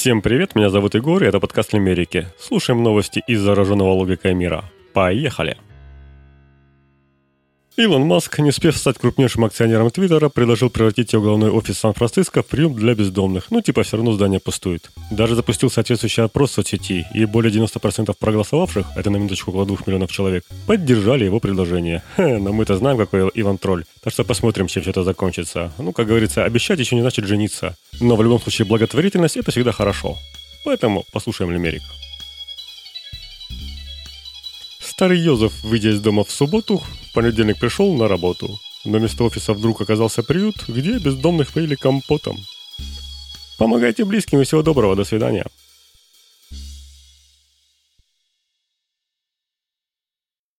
Всем привет, меня зовут Егор, и это подкаст Лимерики. Слушаем новости из зараженного логикой мира. Поехали! Илон Маск, не успев стать крупнейшим акционером Твиттера, предложил превратить его головной офис Сан-Франциско в приют для бездомных. Ну, типа, все равно здание пустует. Даже запустил соответствующий опрос в соцсети, и более 90% проголосовавших, это на минуточку около 2 миллионов человек, поддержали его предложение. Хе, но мы-то знаем, какой Иван тролль. Так что посмотрим, чем все это закончится. Ну, как говорится, обещать еще не значит жениться. Но в любом случае благотворительность – это всегда хорошо. Поэтому послушаем Лимерик. Старый Йозеф, выйдя из дома в субботу, в понедельник пришел на работу. Но вместо офиса вдруг оказался приют, где бездомных поили компотом. Помогайте близким и всего доброго, до свидания.